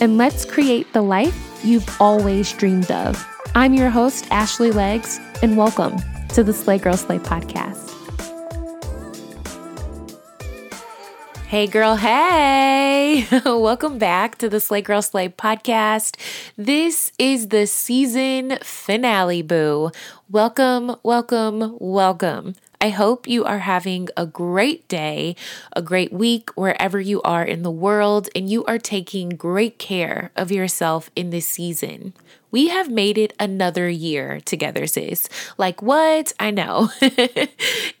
and let's create the life you've always dreamed of. I'm your host, Ashley Lakes, and welcome to the Slay Girl Slay podcast. Hey, girl, hey! Welcome back to the Slay Girl Slay podcast. This is the season finale, boo. Welcome, welcome, welcome. I hope you are having a great day, a great week wherever you are in the world, and you are taking great care of yourself in this season. We have made it another year together, sis. Like, what? I know.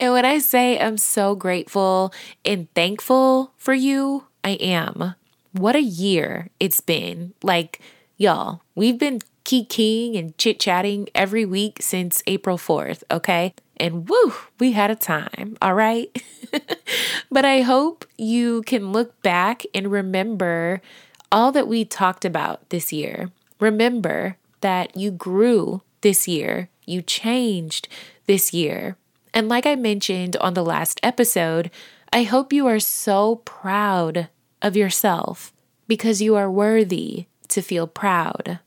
and when I say I'm so grateful and thankful for you, I am. What a year it's been. Like, y'all, we've been keying and chit chatting every week since April 4th, okay? and woo, we had a time, all right? but I hope you can look back and remember all that we talked about this year. Remember that you grew this year, you changed this year. And like I mentioned on the last episode, I hope you are so proud of yourself because you are worthy to feel proud.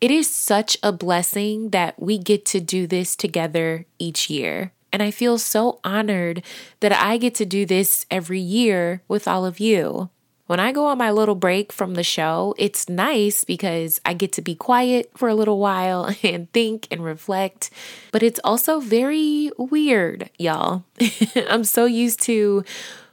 It is such a blessing that we get to do this together each year. And I feel so honored that I get to do this every year with all of you. When I go on my little break from the show, it's nice because I get to be quiet for a little while and think and reflect. But it's also very weird, y'all. I'm so used to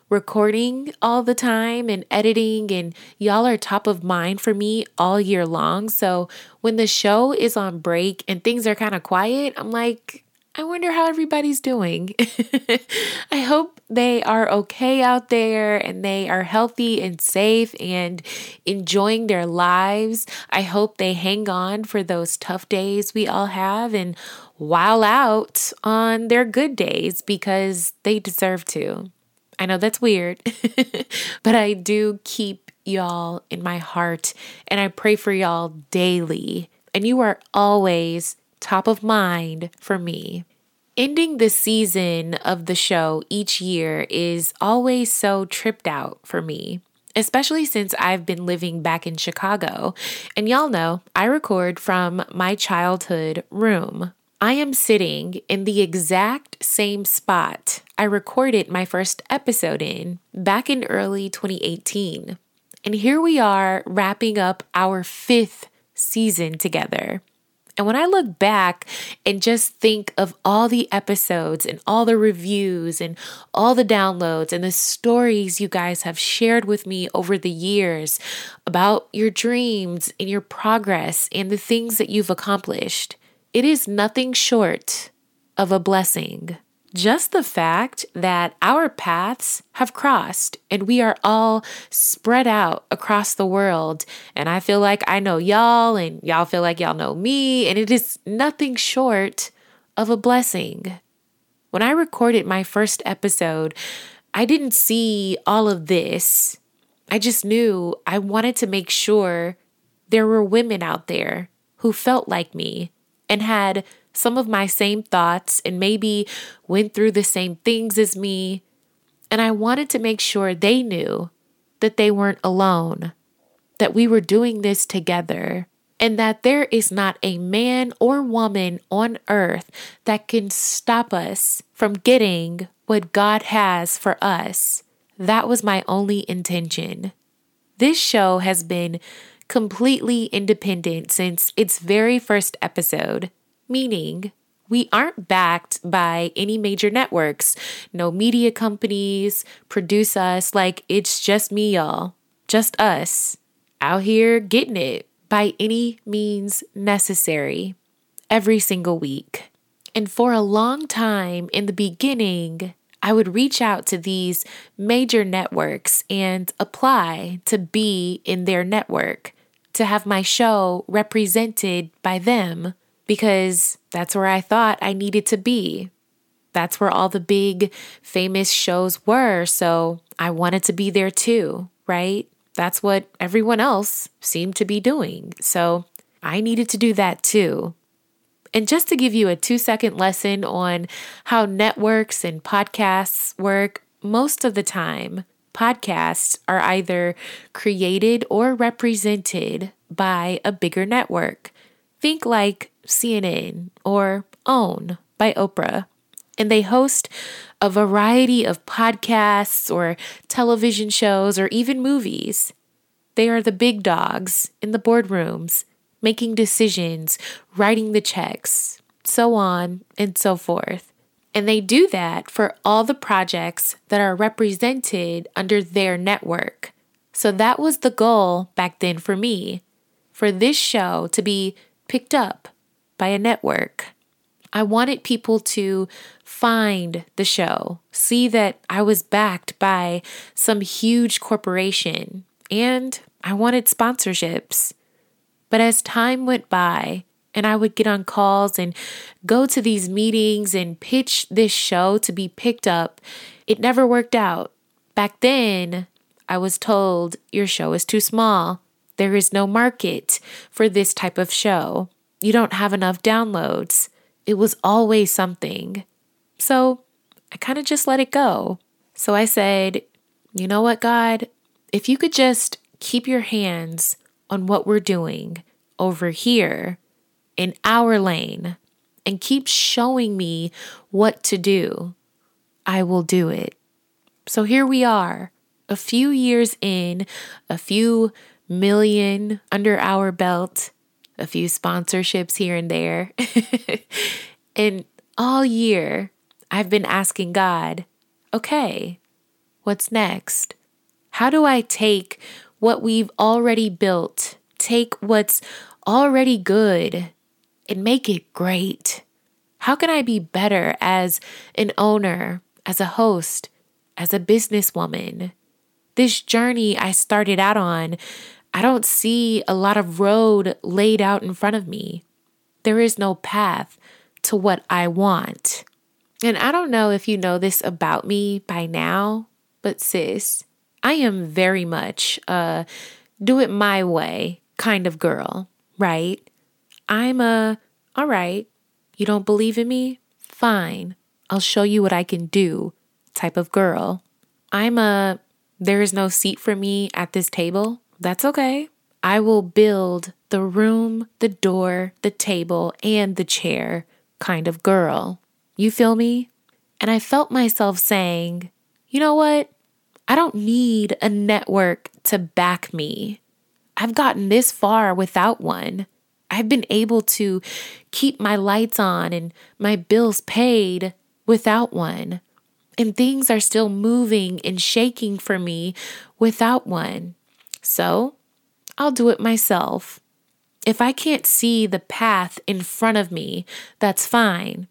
recording all the time and editing, and y'all are top of mind for me all year long. So when the show is on break and things are kind of quiet, I'm like, I wonder how everybody's doing. I hope they are okay out there and they are healthy and safe and enjoying their lives. I hope they hang on for those tough days we all have and while out on their good days because they deserve to. I know that's weird, but I do keep y'all in my heart and I pray for y'all daily. And you are always top of mind for me. Ending the season of the show each year is always so tripped out for me especially since I've been living back in Chicago. And y'all know I record from my childhood room. I am sitting in the exact same spot I recorded my first episode in back in early 2018. And here we are wrapping up our fifth season together. And when I look back and just think of all the episodes and all the reviews and all the downloads and the stories you guys have shared with me over the years about your dreams and your progress and the things that you've accomplished, it is nothing short of a blessing. Just the fact that our paths have crossed and we are all spread out across the world. And I feel like I know y'all, and y'all feel like y'all know me, and it is nothing short of a blessing. When I recorded my first episode, I didn't see all of this. I just knew I wanted to make sure there were women out there who felt like me and had some of my same thoughts and maybe went through the same things as me. And I wanted to make sure they knew that they weren't alone, that we were doing this together, and that there is not a man or woman on earth that can stop us from getting what God has for us. That was my only intention. This show has been completely independent since its very first episode, meaning we aren't backed by any major networks. No media companies produce us like it's just me, y'all. Just us out here getting it by any means necessary every single week. And for a long time in the beginning, I would reach out to these major networks and apply to be in their network to have my show represented by them because that's where I thought I needed to be. That's where all the big famous shows were. So I wanted to be there too, right? That's what everyone else seemed to be doing. So I needed to do that too. And just to give you a two second lesson on how networks and podcasts work, most of the time, podcasts are either created or represented by a bigger network. Think like CNN or OWN by Oprah. And they host a variety of podcasts or television shows or even movies. They are the big dogs in the boardrooms, making decisions, writing the checks, so on and so forth. And they do that for all the projects that are represented under their network. So that was the goal back then for me for this show to be picked up by a network. I wanted people to find the show, see that I was backed by some huge corporation, and I wanted sponsorships. But as time went by, and I would get on calls and go to these meetings and pitch this show to be picked up, it never worked out. Back then, I was told your show is too small. There is no market for this type of show. You don't have enough downloads. It was always something. So I kind of just let it go. So I said, you know what, God? If you could just keep your hands on what we're doing over here in our lane and keep showing me what to do, I will do it. So here we are, a few years in, a few million under our belt, a few sponsorships here and there. and all year, I've been asking God, okay, what's next? How do I take what we've already built, take what's already good, and make it great? How can I be better as an owner, as a host, as a businesswoman? This journey I started out on I don't see a lot of road laid out in front of me. There is no path to what I want. And I don't know if you know this about me by now, but sis, I am very much a do it my way kind of girl, right? I'm a, all right, you don't believe in me? Fine, I'll show you what I can do type of girl. I'm a, there is no seat for me at this table. That's okay. I will build the room, the door, the table, and the chair kind of girl. You feel me? And I felt myself saying, you know what? I don't need a network to back me. I've gotten this far without one. I've been able to keep my lights on and my bills paid without one. And things are still moving and shaking for me without one. So I'll do it myself. If I can't see the path in front of me, that's fine.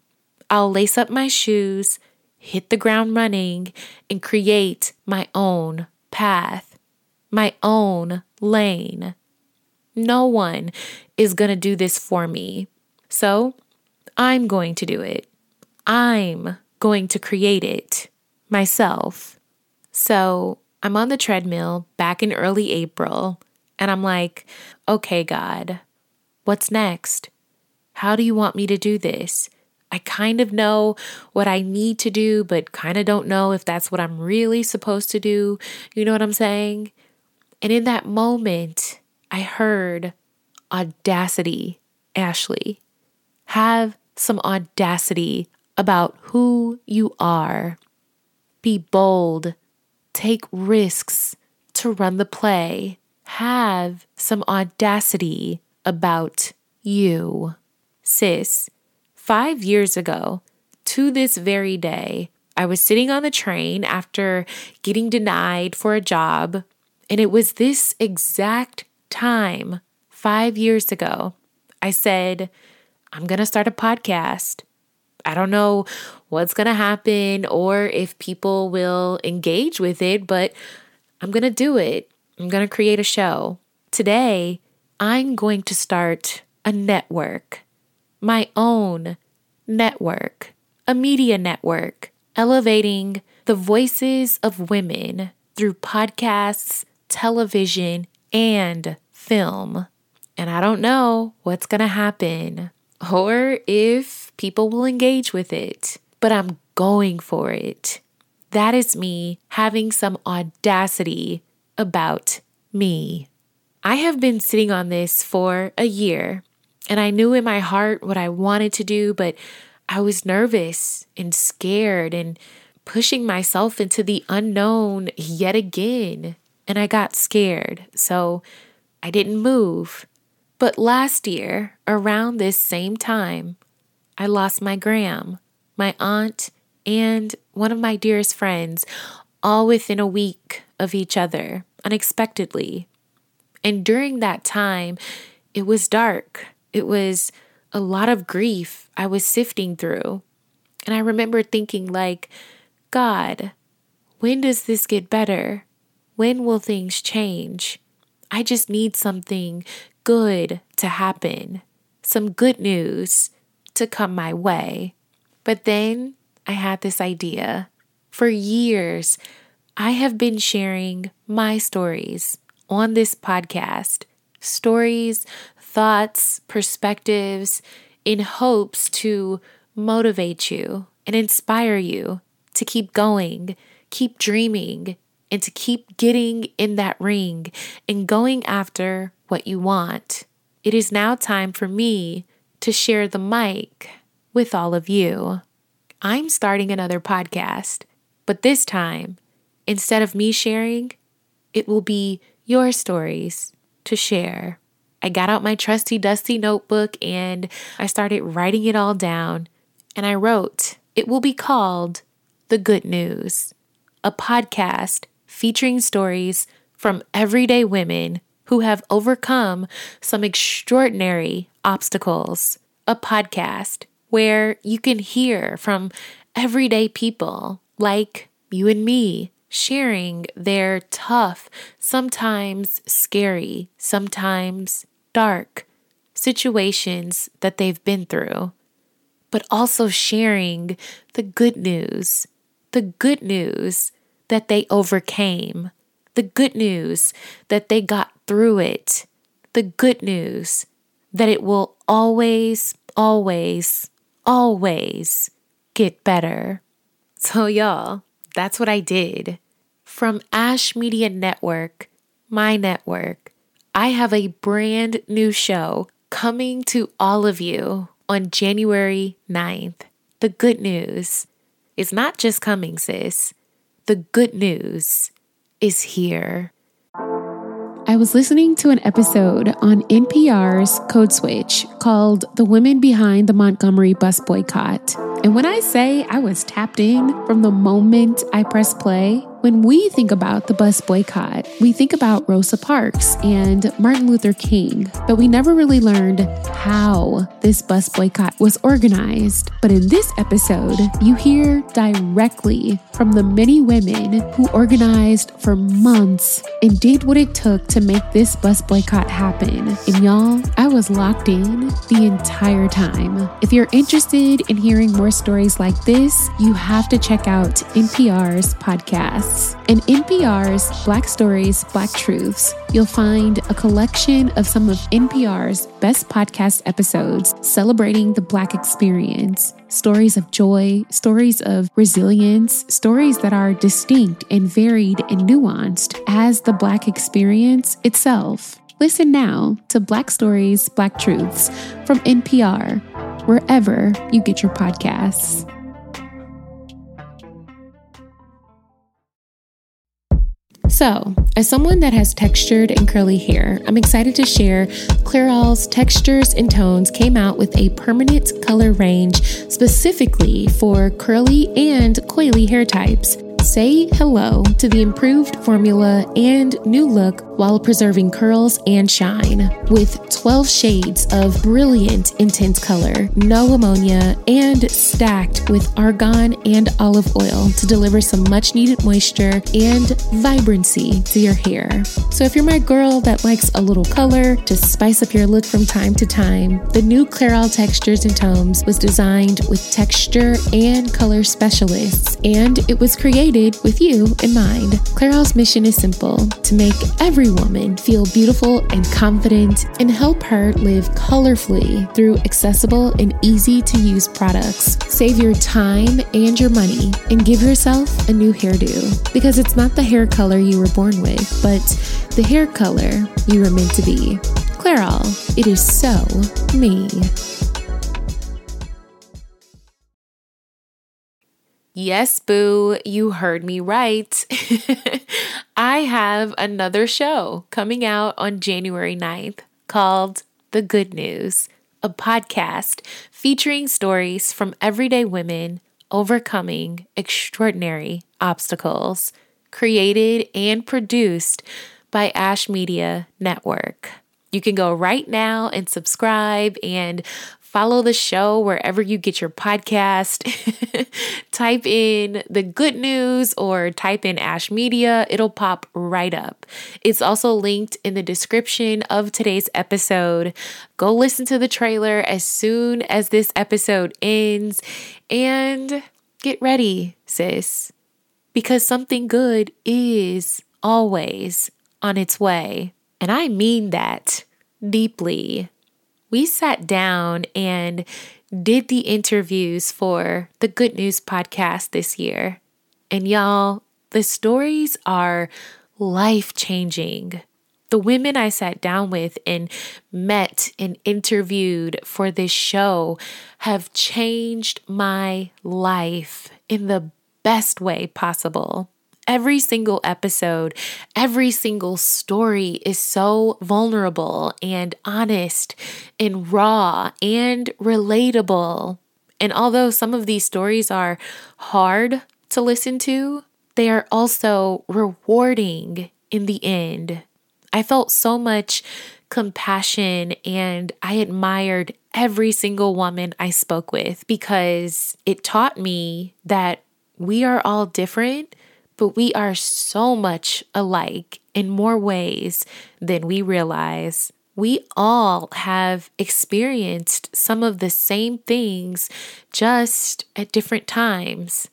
I'll lace up my shoes, hit the ground running, and create my own path, my own lane. No one is going to do this for me. So I'm going to do it. I'm going to create it myself. So I'm on the treadmill back in early April, and I'm like, okay, God, what's next? How do you want me to do this? I kind of know what I need to do, but kind of don't know if that's what I'm really supposed to do. You know what I'm saying? And in that moment, I heard audacity, Ashley. Have some audacity about who you are. Be bold take risks to run the play. Have some audacity about you. Sis, five years ago, to this very day, I was sitting on the train after getting denied for a job, and it was this exact time, five years ago, I said, I'm going to start a podcast. I don't know what's going to happen or if people will engage with it, but I'm going to do it. I'm going to create a show. Today, I'm going to start a network, my own network, a media network, elevating the voices of women through podcasts, television, and film. And I don't know what's going to happen or if people will engage with it, but I'm going for it. That is me having some audacity about me. I have been sitting on this for a year, and I knew in my heart what I wanted to do, but I was nervous and scared and pushing myself into the unknown yet again. And I got scared, so I didn't move. But last year, around this same time, I lost my gram, my aunt, and one of my dearest friends, all within a week of each other, unexpectedly. And during that time, it was dark. It was a lot of grief I was sifting through. And I remember thinking, like, God, when does this get better? When will things change? I just need something good to happen, some good news to come my way. But then I had this idea. For years, I have been sharing my stories on this podcast stories, thoughts, perspectives in hopes to motivate you and inspire you to keep going, keep dreaming, and to keep getting in that ring and going after what you want. It is now time for me to share the mic with all of you. I'm starting another podcast, but this time, instead of me sharing, it will be your stories to share. I got out my trusty, dusty notebook and I started writing it all down. And I wrote, It will be called The Good News, a podcast featuring stories from everyday women who have overcome some extraordinary obstacles. A podcast where you can hear from everyday people like you and me sharing their tough, sometimes scary, sometimes dark situations that they've been through, but also sharing the good news, the good news that they overcame, the good news that they got through it, the good news that it will always, always, always get better. So, y'all, that's what I did. From Ash Media Network, my network, I have a brand new show coming to all of you on January 9th. The good news is not just coming, sis. The good news is here. I was listening to an episode on NPR's Code Switch called The Women Behind the Montgomery Bus Boycott. And when I say I was tapped in from the moment I pressed play, when we think about the bus boycott, we think about Rosa Parks and Martin Luther King, but we never really learned how this bus boycott was organized. But in this episode, you hear directly from the many women who organized for months and did what it took to make this bus boycott happen. And y'all, I was locked in the entire time. If you're interested in hearing more stories like this, you have to check out NPR's podcasts. In NPR's Black Stories, Black Truths, you'll find a collection of some of NPR's best podcast episodes celebrating the Black experience. Stories of joy, stories of resilience, stories that are distinct and varied and nuanced as the Black experience itself. Listen now to Black Stories, Black Truths from NPR, wherever you get your podcasts. So, as someone that has textured and curly hair, I'm excited to share Clairol's Textures and Tones came out with a permanent color range specifically for curly and coily hair types. Say hello to the improved formula and new look while preserving curls and shine. With 12 shades of brilliant intense color, no ammonia, and stacked with argan and olive oil to deliver some much needed moisture and vibrancy to your hair. So, if you're my girl that likes a little color to spice up your look from time to time, the new Clairol Textures and Tones was designed with texture and color specialists, and it was created with you in mind. Clairol's mission is simple to make every woman feel beautiful and confident and help her live colorfully through accessible and easy to use products. Save your time and your money and give yourself a new hairdo because it's not the hair color you were born with, but the hair color you were meant to be. Clairol, it is so me. Yes, boo, you heard me right. I have another show coming out on January 9th called The Good News, a podcast featuring stories from everyday women overcoming extraordinary obstacles, created and produced by Ash Media Network. You can go right now and subscribe and follow the show wherever you get your podcast. type in the good news or type in Ash Media, it'll pop right up. It's also linked in the description of today's episode. Go listen to the trailer as soon as this episode ends and get ready, sis, because something good is always on its way. And I mean that deeply. We sat down and did the interviews for the Good News podcast this year. And y'all, the stories are life changing. The women I sat down with and met and interviewed for this show have changed my life in the best way possible. Every single episode, every single story is so vulnerable and honest and raw and relatable. And although some of these stories are hard to listen to, they are also rewarding in the end. I felt so much compassion and I admired every single woman I spoke with because it taught me that we are all different but we are so much alike in more ways than we realize. We all have experienced some of the same things just at different times.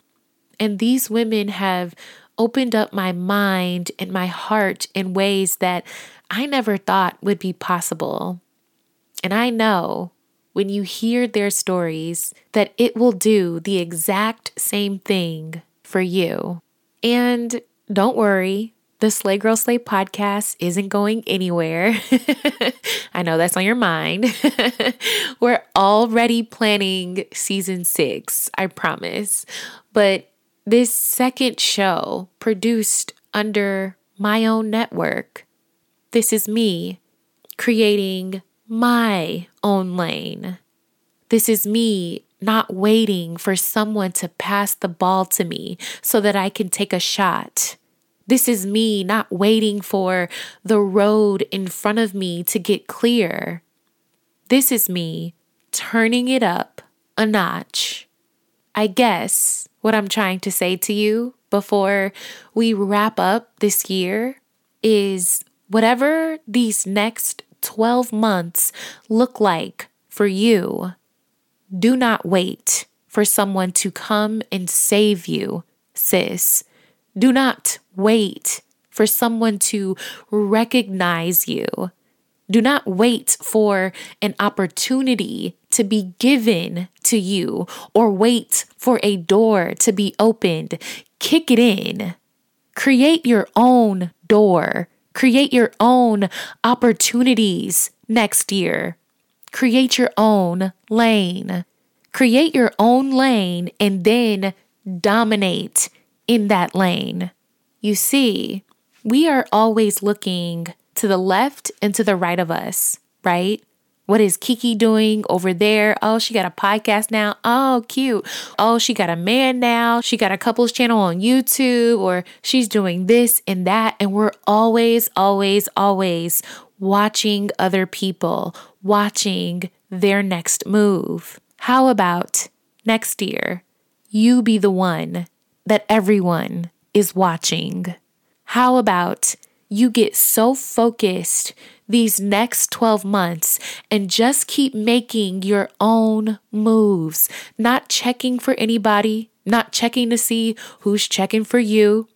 And these women have opened up my mind and my heart in ways that I never thought would be possible. And I know when you hear their stories that it will do the exact same thing for you. And don't worry, the Slay Girl Slay podcast isn't going anywhere. I know that's on your mind. We're already planning season six, I promise. But this second show, produced under my own network, this is me creating my own lane. This is me not waiting for someone to pass the ball to me so that I can take a shot. This is me not waiting for the road in front of me to get clear. This is me turning it up a notch. I guess what I'm trying to say to you before we wrap up this year is whatever these next 12 months look like for you, do not wait for someone to come and save you, sis. Do not wait for someone to recognize you. Do not wait for an opportunity to be given to you or wait for a door to be opened. Kick it in. Create your own door. Create your own opportunities next year. Create your own lane. Create your own lane and then dominate in that lane. You see, we are always looking to the left and to the right of us, right? What is Kiki doing over there? Oh, she got a podcast now. Oh, cute. Oh, she got a man now. She got a couples channel on YouTube, or she's doing this and that. And we're always, always, always watching other people, watching their next move. How about next year, you be the one that everyone is watching? How about you get so focused these next 12 months and just keep making your own moves, not checking for anybody, not checking to see who's checking for you,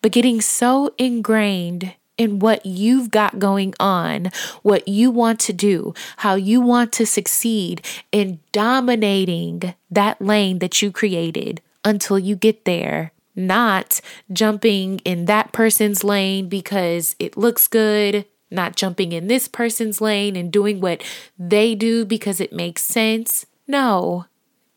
but getting so ingrained in what you've got going on, what you want to do, how you want to succeed in dominating that lane that you created until you get there not jumping in that person's lane because it looks good, not jumping in this person's lane and doing what they do because it makes sense. No,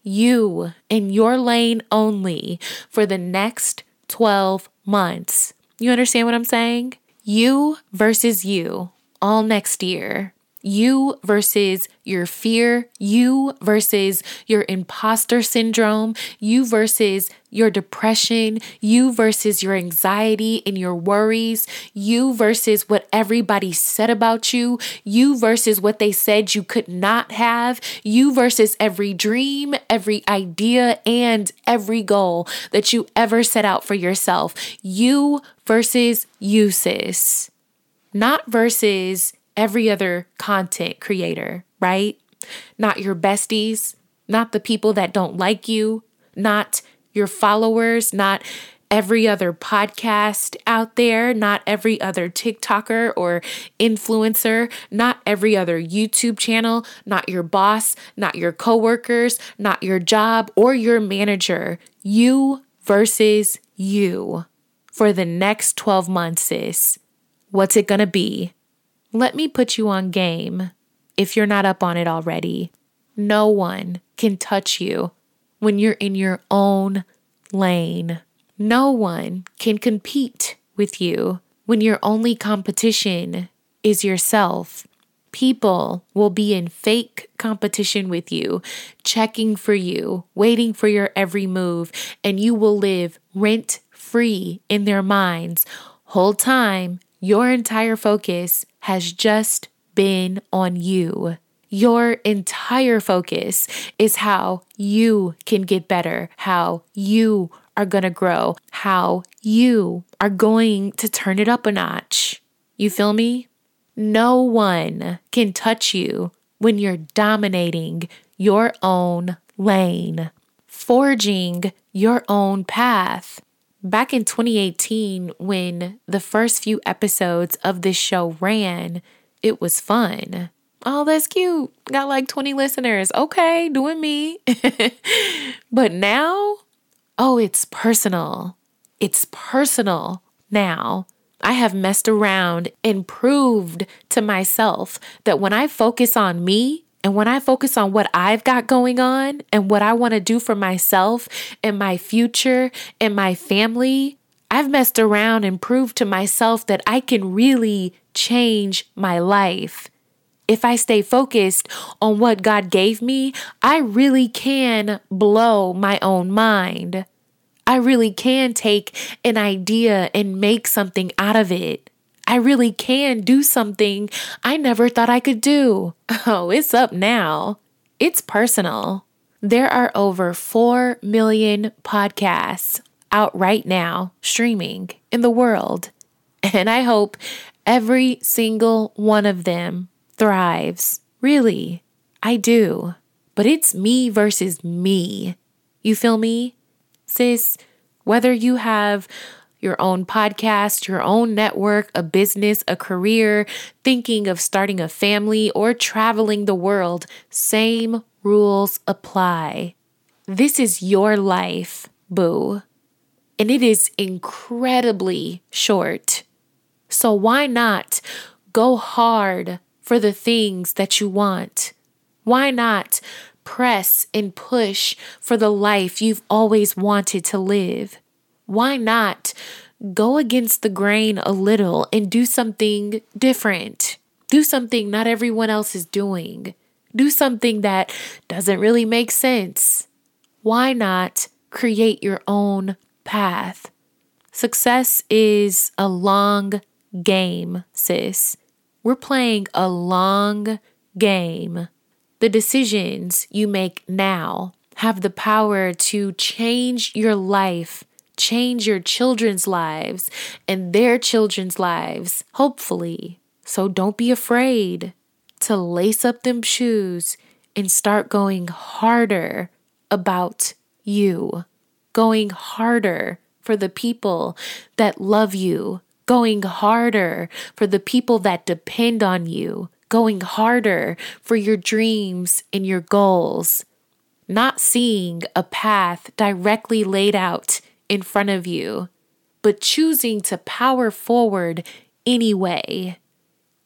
you in your lane only for the next 12 months. You understand what I'm saying? You versus you all next year you versus your fear, you versus your imposter syndrome, you versus your depression, you versus your anxiety and your worries, you versus what everybody said about you, you versus what they said you could not have, you versus every dream, every idea, and every goal that you ever set out for yourself. You versus you, sis. Not versus every other content creator, right? Not your besties, not the people that don't like you, not your followers, not every other podcast out there, not every other TikToker or influencer, not every other YouTube channel, not your boss, not your coworkers, not your job or your manager. You versus you for the next 12 months, sis. What's it gonna be? Let me put you on game if you're not up on it already. No one can touch you when you're in your own lane. No one can compete with you when your only competition is yourself. People will be in fake competition with you, checking for you, waiting for your every move, and you will live rent free in their minds. Whole time, your entire focus has just been on you. Your entire focus is how you can get better, how you are going to grow, how you are going to turn it up a notch. You feel me? No one can touch you when you're dominating your own lane, forging your own path. Back in 2018, when the first few episodes of this show ran, it was fun. Oh, that's cute. Got like 20 listeners. Okay, doing me. but now, oh, it's personal. It's personal now. I have messed around and proved to myself that when I focus on me, and when I focus on what I've got going on and what I want to do for myself and my future and my family, I've messed around and proved to myself that I can really change my life. If I stay focused on what God gave me, I really can blow my own mind. I really can take an idea and make something out of it. I really can do something I never thought I could do. Oh, it's up now. It's personal. There are over 4 million podcasts out right now streaming in the world. And I hope every single one of them thrives. Really, I do. But it's me versus me. You feel me? Sis, whether you have your own podcast, your own network, a business, a career, thinking of starting a family, or traveling the world, same rules apply. This is your life, boo. And it is incredibly short. So why not go hard for the things that you want? Why not press and push for the life you've always wanted to live? Why not go against the grain a little and do something different? Do something not everyone else is doing. Do something that doesn't really make sense. Why not create your own path? Success is a long game, sis. We're playing a long game. The decisions you make now have the power to change your life, change your children's lives, and their children's lives, hopefully. So don't be afraid to lace up them shoes and start going harder about you, going harder for the people that love you, going harder for the people that depend on you, going harder for your dreams and your goals, not seeing a path directly laid out in front of you, but choosing to power forward anyway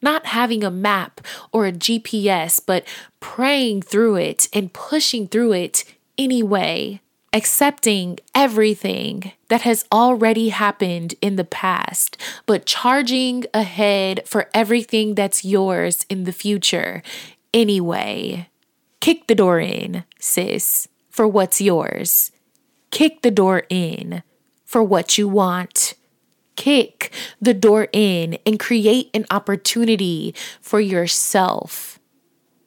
not having a map or a GPS, but praying through it and pushing through it anyway, accepting everything that has already happened in the past, but charging ahead for everything that's yours in the future anyway. Kick the door in, sis, for what's yours. Kick the door in for what you want kick the door in and create an opportunity for yourself.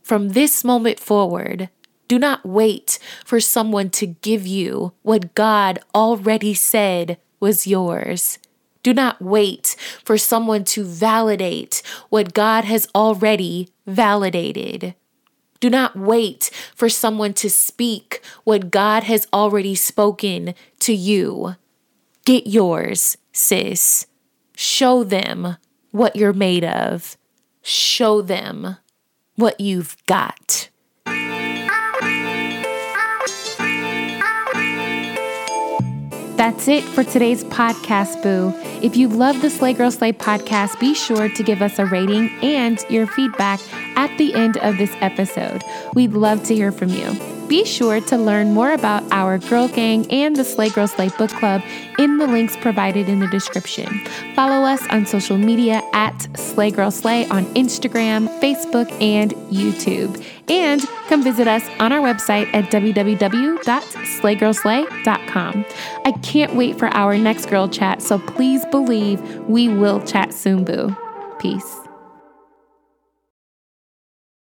From this moment forward, do not wait for someone to give you what God already said was yours. Do not wait for someone to validate what God has already validated. Do not wait for someone to speak what God has already spoken to you. Get yours sis. Show them what you're made of. Show them what you've got. That's it for today's podcast, Boo. If you love the Slay Girl Slay podcast, be sure to give us a rating and your feedback at the end of this episode. We'd love to hear from you. Be sure to learn more about our Girl Gang and the Slay Girl Slay Book Club in the links provided in the description. Follow us on social media at Slay Girl Slay on Instagram, Facebook, and YouTube. And come visit us on our website at www.slaygirlslay.com. I can't wait for our next girl chat, so please believe we will chat soon, boo. Peace.